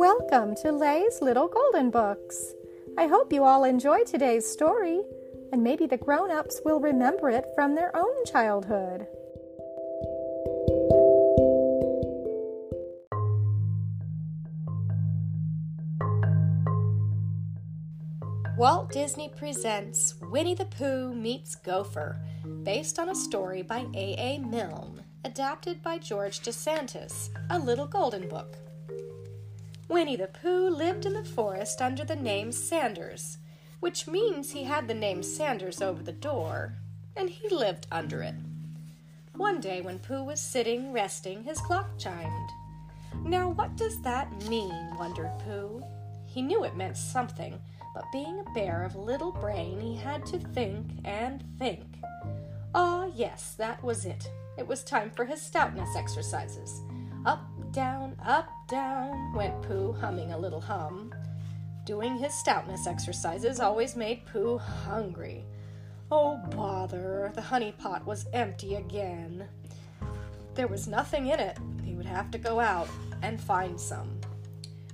Welcome to Lay's Little Golden Books. I hope you all enjoy today's story, and maybe the grown ups will remember it from their own childhood. Walt Disney presents Winnie the Pooh Meets Gopher, based on a story by A. A. Milne, adapted by George DeSantis, a little golden book. Winnie the Pooh lived in the forest under the name Sanders, which means he had the name Sanders over the door, and he lived under it. One day when Pooh was sitting resting, his clock chimed. Now, what does that mean? wondered Pooh. He knew it meant something but being a bear of little brain, he had to think and think. Ah, yes, that was it. It was time for his stoutness exercises. Up, down, up, down, went Pooh, humming a little hum. Doing his stoutness exercises always made Pooh hungry. Oh, bother, the honey pot was empty again. There was nothing in it. He would have to go out and find some.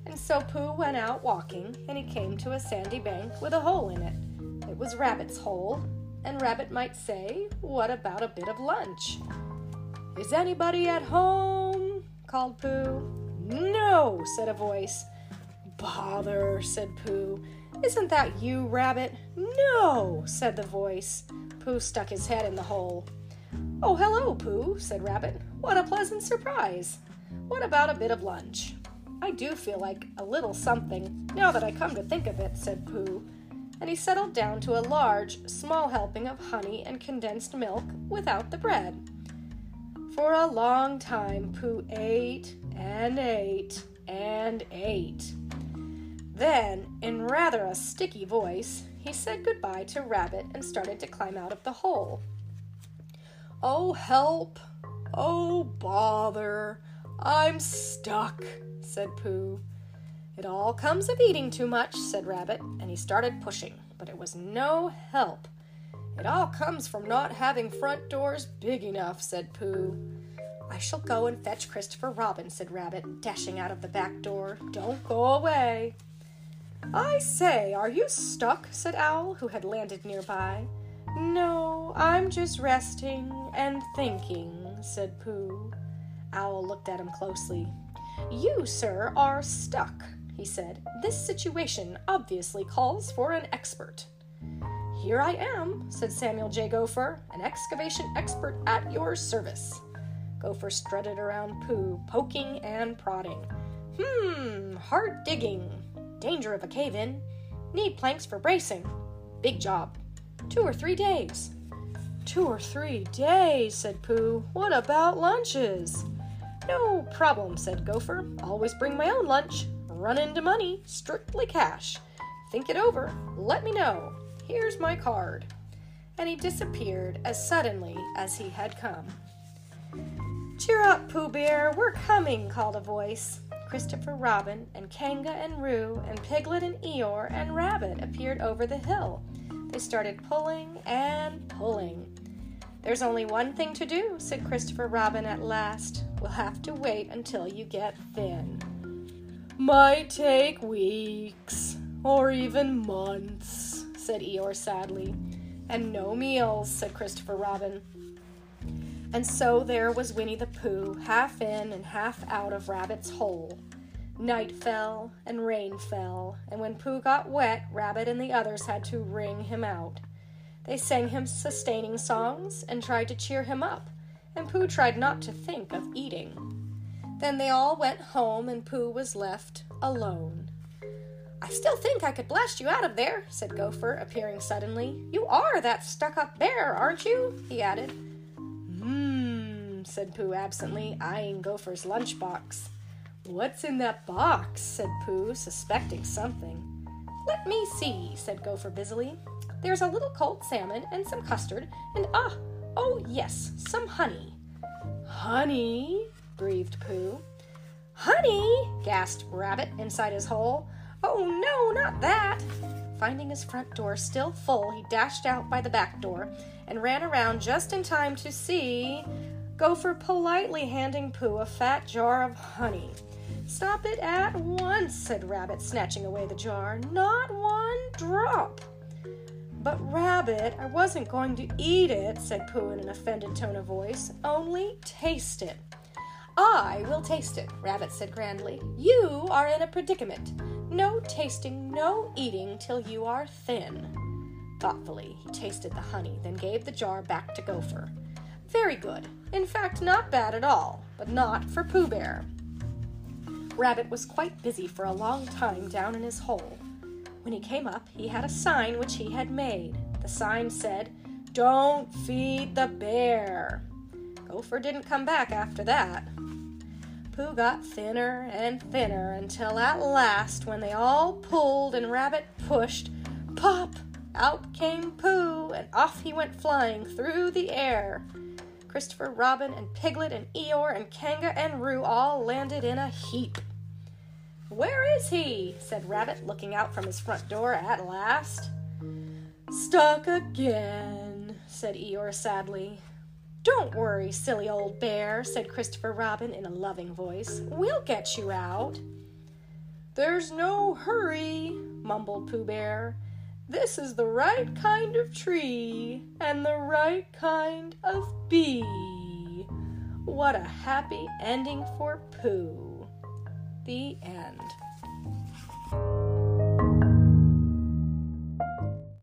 And so Pooh went out walking, and he came to a sandy bank with a hole in it. It was Rabbit's hole, and Rabbit might say, What about a bit of lunch? Is anybody at home? Called Pooh. No, said a voice. Bother, said Pooh. Isn't that you, Rabbit? No, said the voice. Pooh stuck his head in the hole. Oh, hello, Pooh, said Rabbit. What a pleasant surprise. What about a bit of lunch? I do feel like a little something, now that I come to think of it, said Pooh, and he settled down to a large, small helping of honey and condensed milk without the bread. For a long time, Pooh ate and ate and ate. Then, in rather a sticky voice, he said goodbye to Rabbit and started to climb out of the hole. Oh, help! Oh, bother! I'm stuck, said Pooh. It all comes of eating too much, said Rabbit, and he started pushing, but it was no help. It all comes from not having front doors big enough, said Pooh. I shall go and fetch Christopher Robin, said Rabbit, dashing out of the back door. Don't go away. I say, are you stuck? said Owl, who had landed nearby. No, I'm just resting and thinking, said Pooh. Owl looked at him closely. You, sir, are stuck, he said. This situation obviously calls for an expert. Here I am, said Samuel J. Gopher, an excavation expert at your service. Gopher strutted around Pooh, poking and prodding. Hmm, hard digging. Danger of a cave in. Need planks for bracing. Big job. Two or three days. Two or three days, said Pooh. What about lunches? No problem, said Gopher. Always bring my own lunch. Run into money, strictly cash. Think it over. Let me know. Here's my card. And he disappeared as suddenly as he had come. Cheer up, Pooh Bear, we're coming, called a voice. Christopher Robin and Kanga and Roo and Piglet and Eeyore and Rabbit appeared over the hill. They started pulling and pulling. There's only one thing to do, said Christopher Robin at last. We'll have to wait until you get thin. Might take weeks, or even months, said Eeyore sadly. And no meals, said Christopher Robin. And so there was Winnie the Pooh, half in and half out of Rabbit's hole. Night fell and rain fell, and when Pooh got wet, Rabbit and the others had to wring him out. They sang him sustaining songs and tried to cheer him up, and Pooh tried not to think of eating. Then they all went home, and Pooh was left alone. I still think I could blast you out of there, said Gopher, appearing suddenly. You are that stuck up bear, aren't you? he added. Hmm, said Pooh absently, eyeing Gopher's lunchbox. What's in that box? said Pooh, suspecting something. Let me see, said Gopher busily. There's a little cold salmon and some custard, and ah, oh yes, some honey. Honey? breathed Pooh. Honey? gasped Rabbit inside his hole. Oh no, not that! Finding his front door still full, he dashed out by the back door and ran around just in time to see Gopher politely handing Pooh a fat jar of honey. Stop it at once, said Rabbit, snatching away the jar. Not one drop. But, Rabbit, I wasn't going to eat it, said Pooh in an offended tone of voice. Only taste it. I will taste it, Rabbit said grandly. You are in a predicament. No tasting, no eating till you are thin. Thoughtfully, he tasted the honey, then gave the jar back to Gopher. Very good. In fact, not bad at all, but not for Pooh Bear. Rabbit was quite busy for a long time down in his hole. When he came up, he had a sign which he had made. The sign said, Don't feed the bear. Gopher didn't come back after that. Pooh got thinner and thinner until at last, when they all pulled and Rabbit pushed, pop! Out came Pooh, and off he went flying through the air. Christopher Robin and Piglet and Eeyore and Kanga and Roo all landed in a heap. Where is he? said Rabbit, looking out from his front door at last. Stuck again, said Eeyore sadly. Don't worry, silly old bear, said Christopher Robin in a loving voice. We'll get you out. There's no hurry, mumbled Pooh Bear. This is the right kind of tree and the right kind of bee. What a happy ending for Pooh. The end.